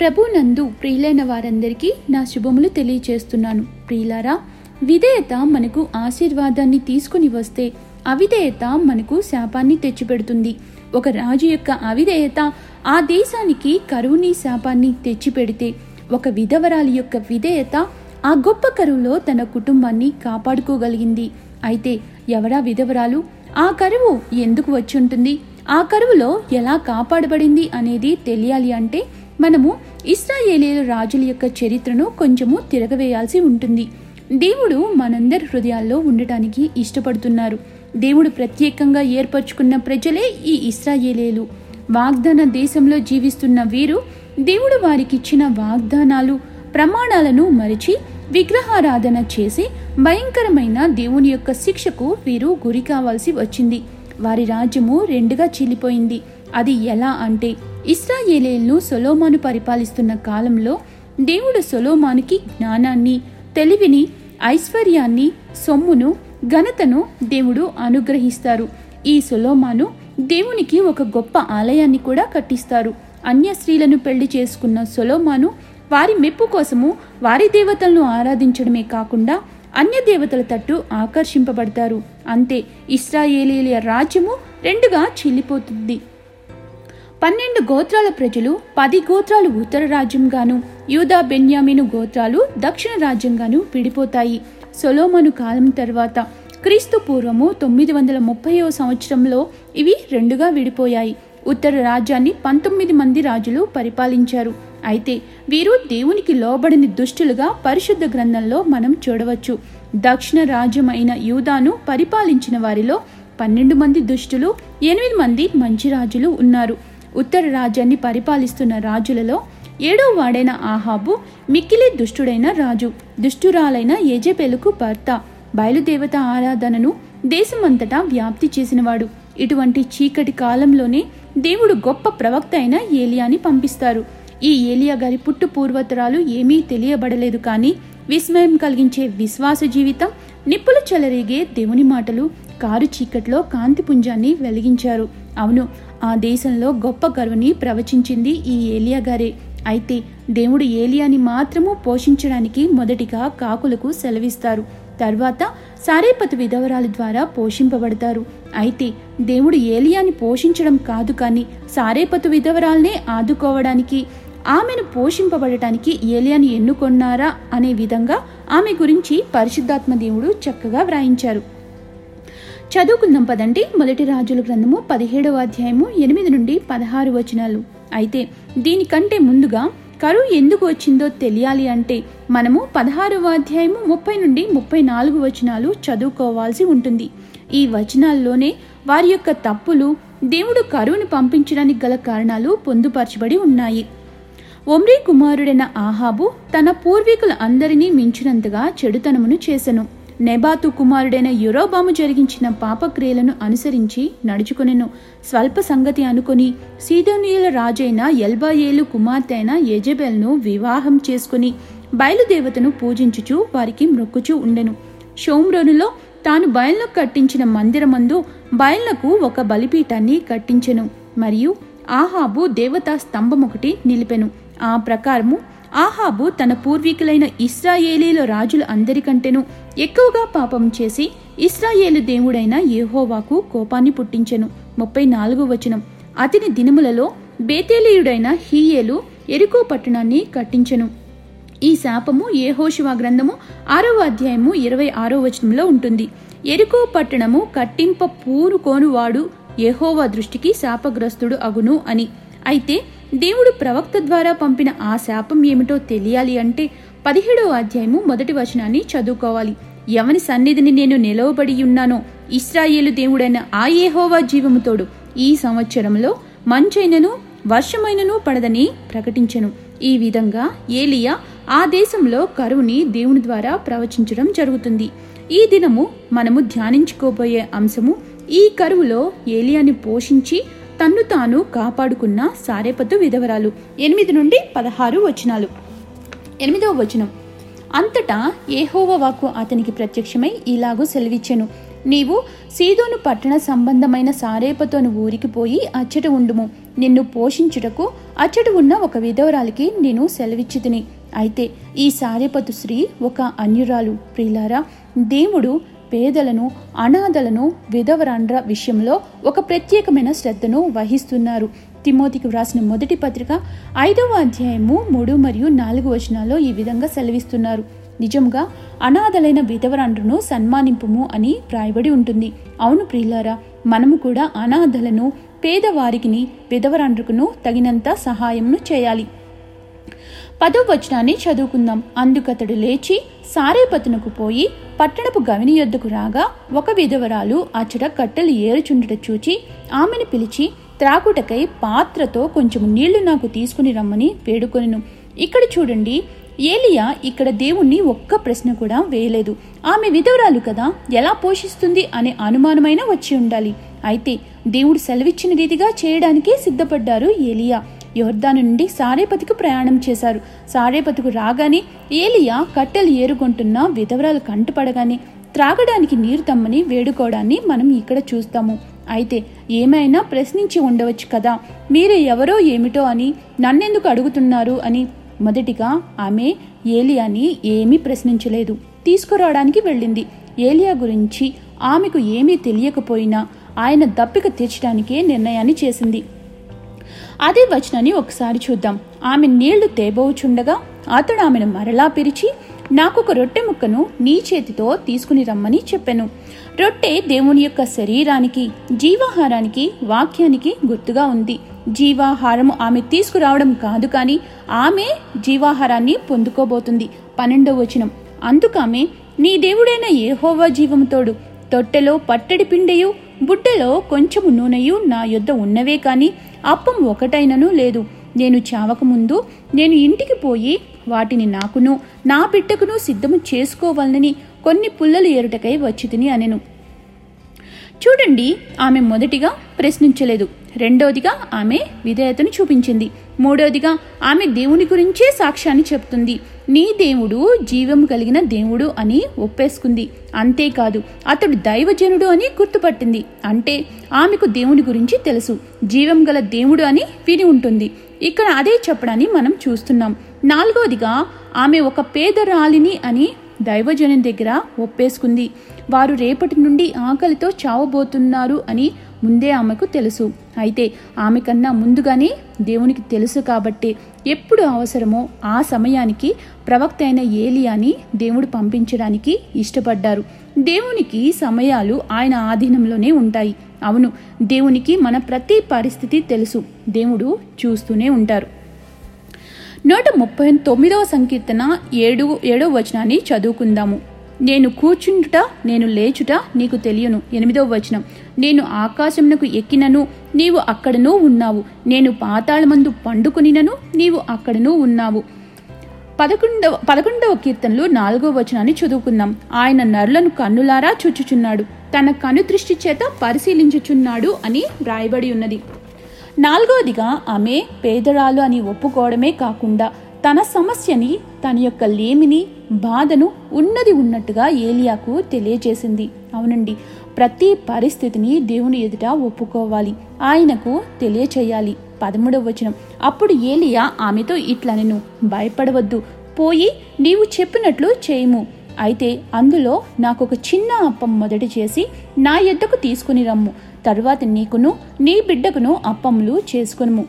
ప్రభునందు ప్రియులైన వారందరికీ నా శుభములు తెలియచేస్తున్నాను. ప్రియులారా విధేయత మనకు ఆశీర్వాదాన్ని తీసుకుని వస్తే అవిధేయత మనకు శాపాన్ని తెచ్చిపెడుతుంది. ఒక రాజు యొక్క అవిధేయత ఆ దేశానికి కరువుని శాపాన్ని తెచ్చిపెడితే ఒక విధవరాలి యొక్క విధేయత ఆ గొప్ప కరువులో తన కుటుంబాన్ని కాపాడుకోగలిగింది. అయితే ఎవరా విధవరాలు? ఆ కరువు ఎందుకు వచ్చి ఉంటుంది ఆ కరువులో ఎలా కాపాడబడింది అనేది తెలియాలి అంటే మనము ఇస్రాయేలీల రాజుల యొక్క చరిత్రను కొంచెము తిరగవేయాల్సి ఉంటుంది. దేవుడు మనందరి హృదయాల్లో ఉండటానికి ఇష్టపడుతున్నారు. దేవుడు ప్రత్యేకంగా ఏర్పరచుకున్న ప్రజలే ఈ ఇస్రాయేలీలు. వాగ్దాన దేశంలో జీవిస్తున్న వీరు దేవుడు వారికిచ్చిన వాగ్దానాలు ప్రమాణాలను మరిచి విగ్రహారాధన చేసి భయంకరమైన దేవుని యొక్క శిక్షకు వీరు గురి కావాల్సి వచ్చింది. వారి రాజ్యము రెండుగా చీలిపోయింది. అది ఎలా అంటే ఇస్రాయేలీలను సొలోమాను పరిపాలిస్తున్న కాలంలో దేవుడు సొలోమానుకి జ్ఞానాన్ని తెలివిని ఐశ్వర్యాన్ని సొమ్మును ఘనతను దేవుడు అనుగ్రహిస్తారు. ఈ సొలోమాను దేవునికి ఒక గొప్ప ఆలయాన్ని కూడా కట్టిస్తారు. అన్య స్త్రీలను పెళ్ళి చేసుకున్న సొలోమాను వారి మెప్పు కోసము వారి దేవతలను ఆరాధించడమే కాకుండా అన్య దేవతల తట్టు ఆకర్షింపబడతారు. అంతే ఇస్రాయేలీల రాజ్యము రెండుగా చిల్లిపోతుంది. పన్నెండు గోత్రాల ప్రజలు పది గోత్రాలు ఉత్తర రాజ్యంగాను యూదా బెన్యామిను గోత్రాలు దక్షిణ రాజ్యంగాను విడిపోతాయి. సొలోమను కాలం తర్వాత క్రీస్తు పూర్వము తొమ్మిది వందల ముప్పైవ సంవత్సరంలో ఇవి రెండుగా విడిపోయాయి. ఉత్తర రాజ్యాన్ని పంతొమ్మిది మంది రాజులు పరిపాలించారు. అయితే వీరు దేవునికి లోబడిని దుష్టులుగా పరిశుద్ధ గ్రంథంలో మనం చూడవచ్చు. దక్షిణ రాజ్యమైన యూదాను పరిపాలించిన వారిలో పన్నెండు మంది దుష్టులు ఎనిమిది మంది మంచి రాజులు ఉన్నారు. ఉత్తర రాజ్యాన్ని పరిపాలిస్తున్న రాజులలో ఏడో వాడైన ఆహాబు మిక్కిలి దుష్టుడైన రాజు దుష్టురాలైన యజబెలుకు భర్త బయలుదేవత ఆరాధనను దేశమంతటా వ్యాప్తి చేసినవాడు. ఇటువంటి చీకటి కాలంలోనే దేవుడు గొప్ప ప్రవక్త అయిన ఏలియాని పంపిస్తారు. ఈ ఏలియా గారి పుట్టు పూర్వతరాలు ఏమీ తెలియబడలేదు కానీ విస్మయం కలిగించే విశ్వాస జీవితం నిప్పులు చెలరేగే దేవుని మాటలు కారు చీకట్లో కాంతి పుంజాన్ని వెలిగించారు. అవును ఆ దేశంలో గొప్ప కరువుని ప్రవచించింది ఈ ఏలియా గారే. అయితే దేవుడు ఏలియాని మాత్రము పోషించడానికి మొదటిగా కాకులకు సెలవిస్తారు. తర్వాత సారేపతు విధవరాల ద్వారా పోషింపబడతారు. అయితే దేవుడు ఏలియాని పోషించడం కాదు కానీ సారేపతు విధవరాల్నే ఆదుకోవడానికి ఆమెను పోషింపబడటానికి ఏలియాని ఎన్నుకొన్నారా అనే విధంగా ఆమె గురించి పరిశుద్ధాత్మ దేవుడు చక్కగా వ్రాయించారు. చదువుకుందాం పదండి. మొదటి రాజుల గ్రంథము పదిహేడవ అధ్యాయము ఎనిమిది నుండి పదహారు వచనాలు. అయితే దీనికంటే ముందుగా కరువు ఎందుకు వచ్చిందో తెలియాలి అంటే మనము పదహారవ అధ్యాయము ముప్పై నుండి ముప్పై నాలుగు వచనాలు చదువుకోవాల్సి ఉంటుంది. ఈ వచనాల్లోనే వారి యొక్క తప్పులు దేవుడు కరువును పంపించడానికి గల కారణాలు పొందుపరచబడి ఉన్నాయి. ఒమ్రీ కుమారుడైన ఆహాబు తన పూర్వీకుల అందరినీ మించినంతగా చెడుతనమును చేసెను. నెబాతు కుమారుడైన యురోబాము జరిగించిన పాపక్రియలను అనుసరించి నడుచుకొనెను. స్వల్ప సంగతి అనుకొని సీదోనియుల రాజైన ఎల్బాయేలు కుమార్తె అయిన యజబెల్ను వివాహం చేసుకుని బయలుదేవతను పూజించుచు వారికి మొక్కుచూ ఉండెను. షోమ్రోనులో తాను బయల్లో కట్టించిన మందిరమందు బయళ్ళకు ఒక బలిపీఠాన్ని కట్టించెను. మరియు ఆహాబు దేవతా స్తంభం ఒకటి నిలిపెను. ఆ ప్రకారము ఆహాబు తన పూర్వీకులైన ఇస్రాయేలీల రాజుల అందరికంటేనూ ఎక్కువగా పాపం చేసి ఇస్రాయేలు దేవుడైన యెహోవాకు కోపాన్ని పుట్టించెను. ముప్పై నాలుగు వచనం. అతని దినములలో బేతేలీయుడైన హీయేలు ఎరుకో పట్టణాన్ని కట్టించెను. ఈ శాపము ఏహోషువా గ్రంథము ఆరవ అధ్యాయము ఇరవై ఆరో వచనంలో ఉంటుంది. ఎరుకో పట్టణము కట్టింప పూరుకోనువాడు యెహోవా దృష్టికి శాపగ్రస్తుడు అగును అని. అయితే దేవుడు ప్రవక్త ద్వారా పంపిన ఆ శాపం ఏమిటో తెలియాలి అంటే పదిహేడవ అధ్యాయము మొదటి వచనాన్ని చదువుకోవాలి. ఎవని సన్నిధిని నేను నిలవబడి ఉన్నానో ఇస్రాయేలు దేవుడైన ఆ ఏహోవా జీవముతోడు ఈ సంవత్సరంలో మంచైనను వర్షమైనను పడదని ప్రకటించను. ఈ విధంగా ఏలియా ఆ దేశంలో కరువుని దేవుని ద్వారా ప్రవచించడం జరుగుతుంది. ఈ దినము మనము ధ్యానించుకోబోయే అంశము ఈ కరువులో ఏలియాని పోషించి తన్ను తాను కాపాడుకున్న సారేపతు విధవరాలు. ఎనిమిది నుండి పదహారు వచనాలు. ఎనిమిదవ వచనం. అంతటా ఏహోవ వాక్కు అతనికి ప్రత్యక్షమై ఇలాగూ సెలవిచ్చెను. నీవు సీదోను పట్టణ సంబంధమైన సారేపతోను ఊరికి పోయి అచ్చట ఉండుము. నిన్ను పోషించుటకు అచ్చట ఉన్న ఒక విధవరాలికి నేను సెలవిచ్చితిని. అయితే ఈ సారేపతు స్త్రీ ఒక అన్యురాలు. ప్రియులారా దేవుడు పేదలను అనాథలను విధవరాండ్ర విషయంలో ఒక ప్రత్యేకమైన శ్రద్ధను వహిస్తున్నారు. తిమోతికి వ్రాసిన మొదటి పత్రిక ఐదవ అధ్యాయము మూడు మరియు నాలుగు వచనాల్లో ఈ విధంగా సెలవిస్తున్నారు. నిజంగా అనాథలైన విధవరాండ్రను సన్మానింపుము అని వ్రాయబడి ఉంటుంది. అవును ప్రియులారా మనము కూడా అనాథలను పేదవారికిని విధవరాండ్రకును తగినంత సహాయంను చేయాలి. పదో వచనాన్ని చదువుకుందాం. అందుకతడు లేచి సారేపతునకు పోయి పట్టణపు గవిని యొద్దకు రాగా ఒక విధవరాలు అచ్చట కట్టెలు ఏరుచుండుట చూచి ఆమెను పిలిచి త్రాకుటకై పాత్రతో కొంచెం నీళ్ళు నాకు తీసుకుని రమ్మని వేడుకొనిను. ఇక్కడ చూడండి ఏలియా ఇక్కడ దేవుణ్ణి ఒక్క ప్రశ్న కూడా వేయలేదు. ఆమె విధవరాలు కదా ఎలా పోషిస్తుంది అనే అనుమానమైనా వచ్చి ఉండాలి. అయితే దేవుడు సెలవిచ్చిన రీతిగా చేయడానికి సిద్ధపడ్డారు ఏలియా. యోర్దాను నుండి సారేపతికి ప్రయాణం చేశారు. సారేపతికు రాగానే ఏలియా కట్టెలు ఏరుకుంటున్న విధవరాలు కంటపడగానే త్రాగడానికి నీరు తమ్మని వేడుకోవడాన్ని మనం ఇక్కడ చూస్తాము. అయితే ఏమైనా ప్రశ్నించి ఉండవచ్చు కదా. మీరు ఎవరో ఏమిటో అని నన్నెందుకు అడుగుతున్నారు అని మొదటిగా ఆమె ఏలియాని ఏమీ ప్రశ్నించలేదు. తీసుకురావడానికి వెళ్ళింది. ఏలియా గురించి ఆమెకు ఏమీ తెలియకపోయినా ఆయన దప్పిక తీర్చడానికే నిర్ణయాన్ని చేసింది. అదే వచనాన్ని ఒకసారి చూద్దాం. ఆమె నీళ్ళు తేబోచుండగా అతడు ఆమెను మరలా పిలిచి నాకొక రొట్టె ముక్కను నీ చేతితో తీసుకుని రమ్మని చెప్పాను. రొట్టె దేవుని యొక్క శరీరానికి జీవాహారానికి వాక్యానికి గుర్తుగా ఉంది. జీవాహారము ఆమె తీసుకురావడం కాదు కానీ ఆమె జీవాహారాన్ని పొందుకోబోతుంది. పన్నెండవ వచనం. అందుకామె నీ దేవుడైన ఏహోవా జీవముతోడు తొట్టెలో పట్టడి పిండియు బుట్టెలో కొంచెము నూనెయు నా యొద్ద ఉన్నవే కాని అప్పం ఒకటైనను లేదు. నేను చావకముందు నేను ఇంటికి పోయి వాటిని నాకును నా బిడ్డకును సిద్ధము చేసుకోవాలని కొన్ని పుల్లలు ఏరుటకై వచ్చి తిని అనెను. చూడండి ఆమె మొదటిగా ప్రశ్నించలేదు. రెండోదిగా ఆమె విధేయతను చూపించింది. మూడోదిగా ఆమె దేవుని గురించే సాక్ష్యాన్ని చెప్తుంది నీ దేవుడు జీవం కలిగిన దేవుడు అని ఒప్పేసుకుంది. అంతేకాదు అతడు దైవజనుడు అని గుర్తుపట్టింది. అంటే ఆమెకు దేవుని గురించి తెలుసు. జీవం గల దేవుడు అని విని ఉంటుంది. ఇక్కడ అదే చెప్పడాన్ని మనం చూస్తున్నాం. నాలుగవదిగా ఆమె ఒక పేదరాలిని అని దైవజనం దగ్గర ఒప్పేసుకుంది. వారు రేపటి నుండి ఆకలితో చావబోతున్నారు అని ముందే ఆమెకు తెలుసు. అయితే ఆమె కన్నా ముందుగానే దేవునికి తెలుసు కాబట్టి ఎప్పుడు అవసరమో ఆ సమయానికి ప్రవక్త అయిన ఏలియాని దేవుడు పంపించడానికి ఇష్టపడ్డారు. దేవునికి సమయాలు ఆయన ఆధీనంలోనే ఉంటాయి. అవును దేవునికి మన ప్రతి పరిస్థితి తెలుసు. దేవుడు చూస్తూనే ఉంటారు. నూట ముప్పై తొమ్మిదవ సంకీర్తన ఏడు ఏడవ వచనాన్ని చదువుకుందాము. నేను కూర్చుండుట నేను లేచుట నీకు తెలియను. ఎనిమిదవ వచనం. నేను ఆకాశమునకు ఎక్కినను నీవు అక్కడనూ ఉన్నావు. నేను పాతాళమందు పండుకునినను నీవు అక్కడనూ ఉన్నావు. పదకొండవ పదకొండవ కీర్తనలు నాలుగవ వచనాన్ని చదువుకుందాం. ఆయన నరులను కన్నులారా చుచ్చుచున్నాడు తన కనుదృష్టి చేత పరిశీలించుచున్నాడు అని వ్రాయబడి ఉన్నది. నాలుగోదిగా ఆమె పేదరాలు అని ఒప్పుకోవడమే కాకుండా తన సమస్యని తన యొక్క లేమిని బాధను ఉన్నది ఉన్నట్టుగా ఏలియాకు తెలియజేసింది. అవునండి ప్రతి పరిస్థితిని దేవుని ఎదుట ఒప్పుకోవాలి. ఆయనకు తెలియచేయాలి. పదమూడవ వచనం. అప్పుడు ఏలియా ఆమెతో ఇట్లా నేను భయపడవద్దు. పోయి నీవు చెప్పినట్లు చేయము. అయితే అందులో నాకు ఒక చిన్న అప్పం మొదటి చేసి నా ఎద్దకు తీసుకుని రమ్ము. తరువాత నీకును నీ బిడ్డకును అప్పములు చేసుకునుము.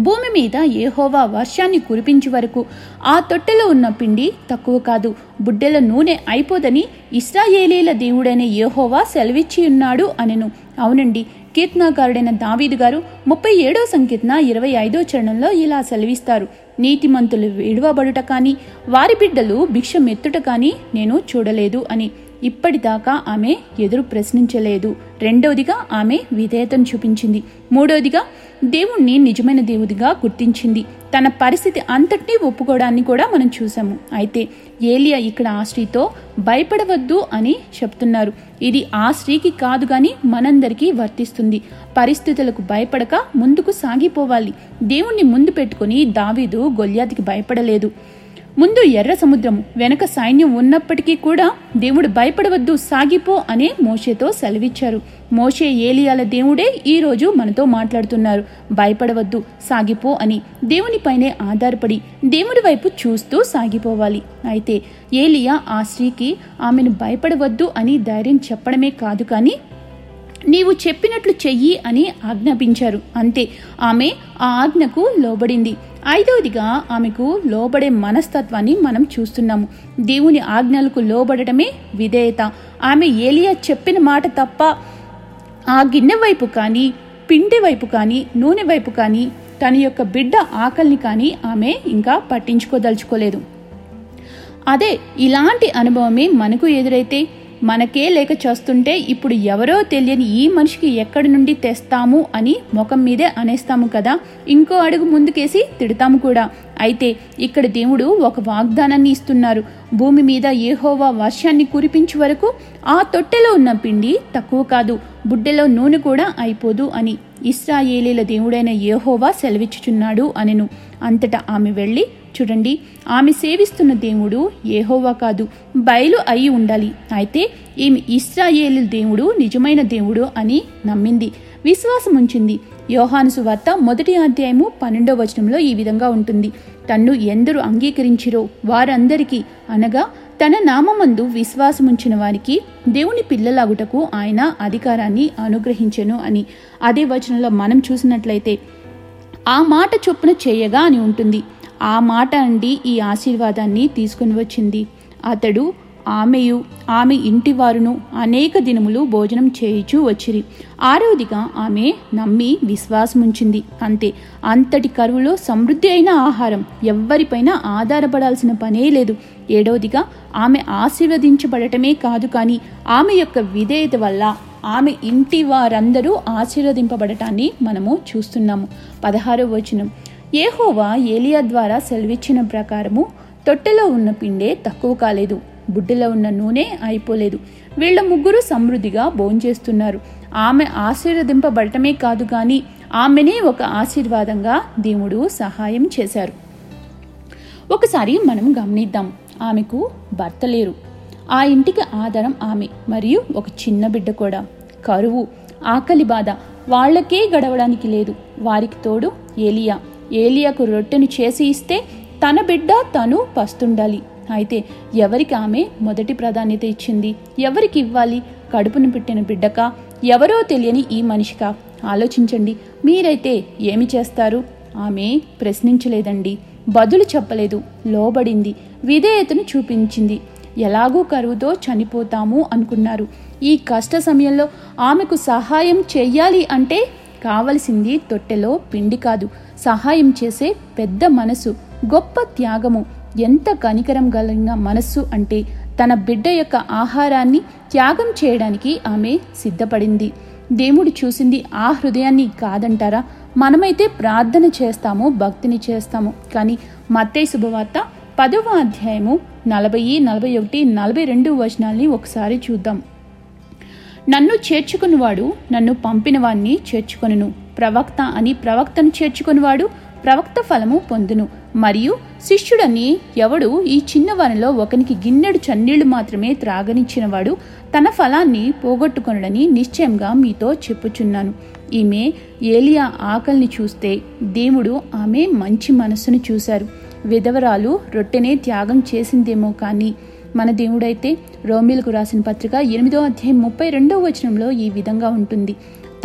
భూమి మీద ఏహోవా వర్షాన్ని కురిపించే వరకు ఆ తొట్టెలో ఉన్న పిండి తక్కువ కాదు. బుడ్డెల నూనె అయిపోదని ఇస్రాయేలీల దేవుడైన ఏహోవా సెలవిచ్చి ఉన్నాడు అనెను. అవునండి కీర్తనాకారుడైన దావీదు గారు ముప్పై ఏడో సంకీర్తన ఇరవై ఐదో చరణంలో ఇలా సెలవిస్తారు. నీతిమంతులు విడువబడుట కానీ వారి బిడ్డలు భిక్షమెత్తుట కానీ నేను చూడలేదు అని. ఇప్పటిదాకా ఆమె ఎదురు ప్రశ్నించలేదు. రెండవదిగా ఆమె విధేయతను చూపించింది. మూడవదిగా దేవుణ్ణి నిజమైన దేవుడిగా గుర్తించింది. తన పరిస్థితి అంతటినీ ఒప్పుకోవడాన్ని కూడా మనం చూసాము అయితే ఏలియా ఇక్కడ ఆశ్రీతో భయపడవద్దు అని చెప్తున్నారు. ఇది ఆ స్త్రీకి కాదు గాని మనందరికీ వర్తిస్తుంది. పరిస్థితులకు భయపడక ముందుకు సాగిపోవాలి. దేవుణ్ణి ముందు పెట్టుకుని దావీదు గొల్యాతికి భయపడలేదు. ముందు ఎర్ర సముద్రం వెనక సైన్యం ఉన్నప్పటికీ కూడా దేవుడు భయపడవద్దు సాగిపో అనే మోషేతో సెలవిచ్చారు. మోషే ఏలియాల దేవుడే ఈ రోజు మనతో మాట్లాడుతున్నారు. భయపడవద్దు సాగిపో అని దేవునిపైనే ఆధారపడి దేవుడి వైపు చూస్తూ సాగిపోవాలి. అయితే ఏలియా ఆ స్త్రీకి ఆమెను భయపడవద్దు అని ధైర్యం చెప్పడమే కాదు కానీ నీవు చెప్పినట్లు చెయ్యి అని ఆజ్ఞాపించారు. అంతే ఆమె ఆ ఆజ్ఞకు లోబడింది. ఐదవదిగా ఆమెకు లోబడే మనస్తత్వాన్ని మనం చూస్తున్నాము. దేవుని ఆజ్ఞలకు లోబడటమే విధేయత. ఆమె ఏలియా చెప్పిన మాట తప్ప ఆ గిన్నె వైపు కానీ పిండి వైపు కానీ నూనె వైపు కానీ తన యొక్క బిడ్డ ఆకలిని కానీ ఆమె ఇంకా పట్టించుకోదలుచుకోలేదు. అదే ఇలాంటి అనుభవమే మనకు ఎదురైతే మనకే లేక చేస్తుంటే ఇప్పుడు ఎవరో తెలియని ఈ మనిషికి ఎక్కడి నుండి తెస్తాము అని ముఖం మీదే అనేస్తాము కదా. ఇంకో అడుగు ముందుకేసి తిడతాము కూడా. అయితే ఇక్కడ దేవుడు ఒక వాగ్దానాన్ని ఇస్తున్నారు. భూమి మీద ఏహోవా వర్షాన్ని కురిపించే వరకు ఆ తొట్టెలో ఉన్న పిండి తక్కువ కాదు బుడ్డెలో నూనె కూడా అయిపోదు అని. ఇస్రాయేలీల దేవుడైన ఏహోవా సెలవిచ్చుచున్నాడు అనెను. అంతటా ఆమె వెళ్ళి చూడండి ఆమె సేవిస్తున్న దేవుడు ఏహోవా కాదు బయలు అయి ఉండాలి. అయితే ఈమె ఇస్రాయేలు దేవుడు నిజమైన దేవుడు అని నమ్మింది. విశ్వాసం ఉంచింది. యోహాను సువార్త మొదటి అధ్యాయము పన్నెండవ వచనంలో ఈ విధంగా ఉంటుంది. తన్ను ఎందరు అంగీకరించిరో వారందరికీ అనగా తన నామమందు విశ్వాసముంచిన వారికి దేవుని పిల్లలాగుటకు ఆయన అధికారాన్ని అనుగ్రహించెను అని. అదే వచనంలో మనం చూసినట్లయితే ఆ మాట చొప్పున చేయగా అని ఉంటుంది. ఆ మాట అండి ఈ ఆశీర్వాదాన్ని తీసుకుని వచ్చింది. అతడు ఆమెయు ఆమె ఇంటి వారును అనేక దినములు భోజనం చేయుచు వచ్చిరి. ఆరవదిగా ఆమె నమ్మి విశ్వాసముంచింది. అంతే అంతటి కరువులో సమృద్ధి అయిన ఆహారం ఎవ్వరిపైన ఆధారపడాల్సిన పనే లేదు. ఏడవదిగా ఆమె ఆశీర్వదించబడటమే కాదు కానీ ఆమె యొక్క విధేయత వల్ల ఆమె ఇంటి వారందరూ ఆశీర్వదింపబడటాన్ని మనము చూస్తున్నాము. పదహారవ వచనం ఏహోవా ఏలియా ద్వారా సెలవిచ్చిన ప్రకారము తొట్టెలో ఉన్న పిండే తక్కువ కాలేదు బుడ్డలో ఉన్న నూనె అయిపోలేదు. వీళ్ళ ముగ్గురు సమృద్ధిగా భోంచేస్తున్నారు. ఆమె ఆశీర్వదింపబడటమే కాదు కానీ ఆమెనే ఒక ఆశీర్వాదంగా దేవుడు సహాయం చేశారు. ఒకసారి మనం గమనిద్దాం. ఆమెకు భర్త లేరు. ఆ ఇంటికి ఆధారం ఆమె మరియు ఒక చిన్న బిడ్డ కూడా. కరువు ఆకలి బాధ వాళ్ళకే గడవడానికి లేదు. వారికి తోడు ఏలియా. ఏలియాకు రొట్టెను చేసి ఇస్తే తన బిడ్డ తను పస్తుండాలి. అయితే ఎవరికి ఆమె మొదటి ప్రాధాన్యత ఇచ్చింది? ఎవరికి ఇవ్వాలి? కడుపును పెట్టిన బిడ్డకా ఎవరో తెలియని ఈ మనిషికా. ఆలోచించండి మీరైతే ఏమి చేస్తారు? ఆమె ప్రశ్నించలేదండి. బదులు చెప్పలేదు. లోబడింది. విధేయతను చూపించింది. ఎలాగూ కరువుతో చనిపోతాము అనుకున్నారు. ఈ కష్ట సమయంలో ఆమెకు సహాయం చెయ్యాలి అంటే కావలసింది తొట్టెలో పిండి కాదు. సహాయం చేసే పెద్ద మనసు గొప్ప త్యాగము ఎంత కనికరం కలిగిన మనస్సు అంటే తన బిడ్డ యొక్క ఆహారాన్ని త్యాగం చేయడానికి ఆమె సిద్ధపడింది. దేవుడు చూసింది ఆ హృదయాన్ని కాదంటారా? మనమైతే ప్రార్థన చేస్తాము భక్తిని చేస్తాము. కానీ మత్తయి శుభవార్త పదవ అధ్యాయము నలభై నలభై ఒకటి నలభై రెండు వచనాల్ని ఒకసారి చూద్దాం. నన్ను చేర్చుకునివాడు నన్ను పంపినవాణ్ణి చేర్చుకొనును. ప్రవక్త అని ప్రవక్తను చేర్చుకునివాడు ప్రవక్త ఫలము పొందును. మరియు శిష్యుడని ఎవడు ఈ చిన్నవారిలో ఒకనికి గిన్నెడు చన్నీళ్ళు మాత్రమే త్రాగనిచ్చినవాడు తన ఫలాన్ని పోగొట్టుకొనడని నిశ్చయంగా మీతో చెప్పుచున్నాను. ఈమె ఏలియా ఆకలిని చూస్తే దేవుడు ఆమె మంచి మనస్సును చూశారు. విధవరాలు రొట్టెనే త్యాగం చేసిందేమో కానీ మన దేవుడైతే రోమిలకు రాసిన పత్రిక ఎనిమిదో అధ్యాయం ముప్పై రెండవ వచనంలో ఈ విధంగా ఉంటుంది.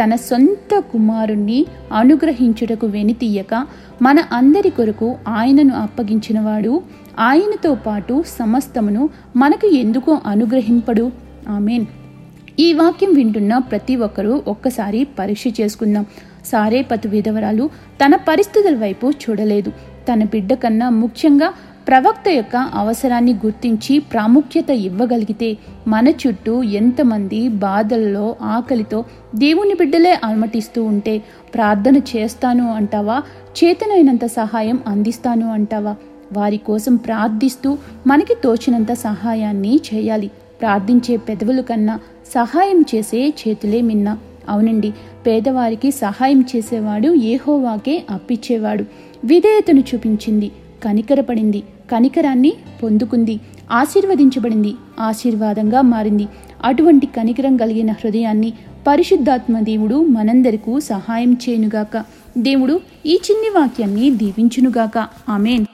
తన సొంత కుమారుణ్ణి అనుగ్రహించుటకు వెనుతీయక మన అందరి కొరకు ఆయనను అప్పగించినవాడు ఆయనతో పాటు సమస్తమును మనకు ఎందుకు అనుగ్రహింపడు? ఆమెన్. ఈ వాక్యం వింటున్న ప్రతి ఒక్కరూ ఒక్కసారి పరీక్ష చేసుకుందాం. సారేపతు విధవరాలు తన పరిస్థితుల వైపు చూడలేదు. తన బిడ్డ కన్నా ముఖ్యంగా ప్రవక్త యొక్క అవసరాన్ని గుర్తించి ప్రాముఖ్యత ఇవ్వగలిగితే మన చుట్టూ ఎంతమంది బాధల్లో ఆకలితో దేవుని బిడ్డలే అలమటిస్తూ ఉంటే ప్రార్థన చేస్తాను అంటావా? చేతనైనంత సహాయం అందిస్తాను అంటావా? వారి కోసం ప్రార్థిస్తూ మనకి తోచినంత సహాయాన్ని చేయాలి. ప్రార్థించే పెదవుల కన్నా సహాయం చేసే చేతులే మిన్న. అవునండి పేదవారికి సహాయం చేసేవాడు ఏహోవాకే అప్పిచ్చేవాడు. విధేయతను చూపించింది కనికరపడింది. కనికరాన్ని పొందుకుంది. ఆశీర్వదించబడింది. ఆశీర్వాదంగా మారింది. అటువంటి కనికరం కలిగిన హృదయాన్ని పరిశుద్ధాత్మ దేవుడు మనందరకు సహాయం చేయనుగాక. దేవుడు ఈ చిన్ని వాక్యాన్ని దీవించునుగాక. ఆమెన్.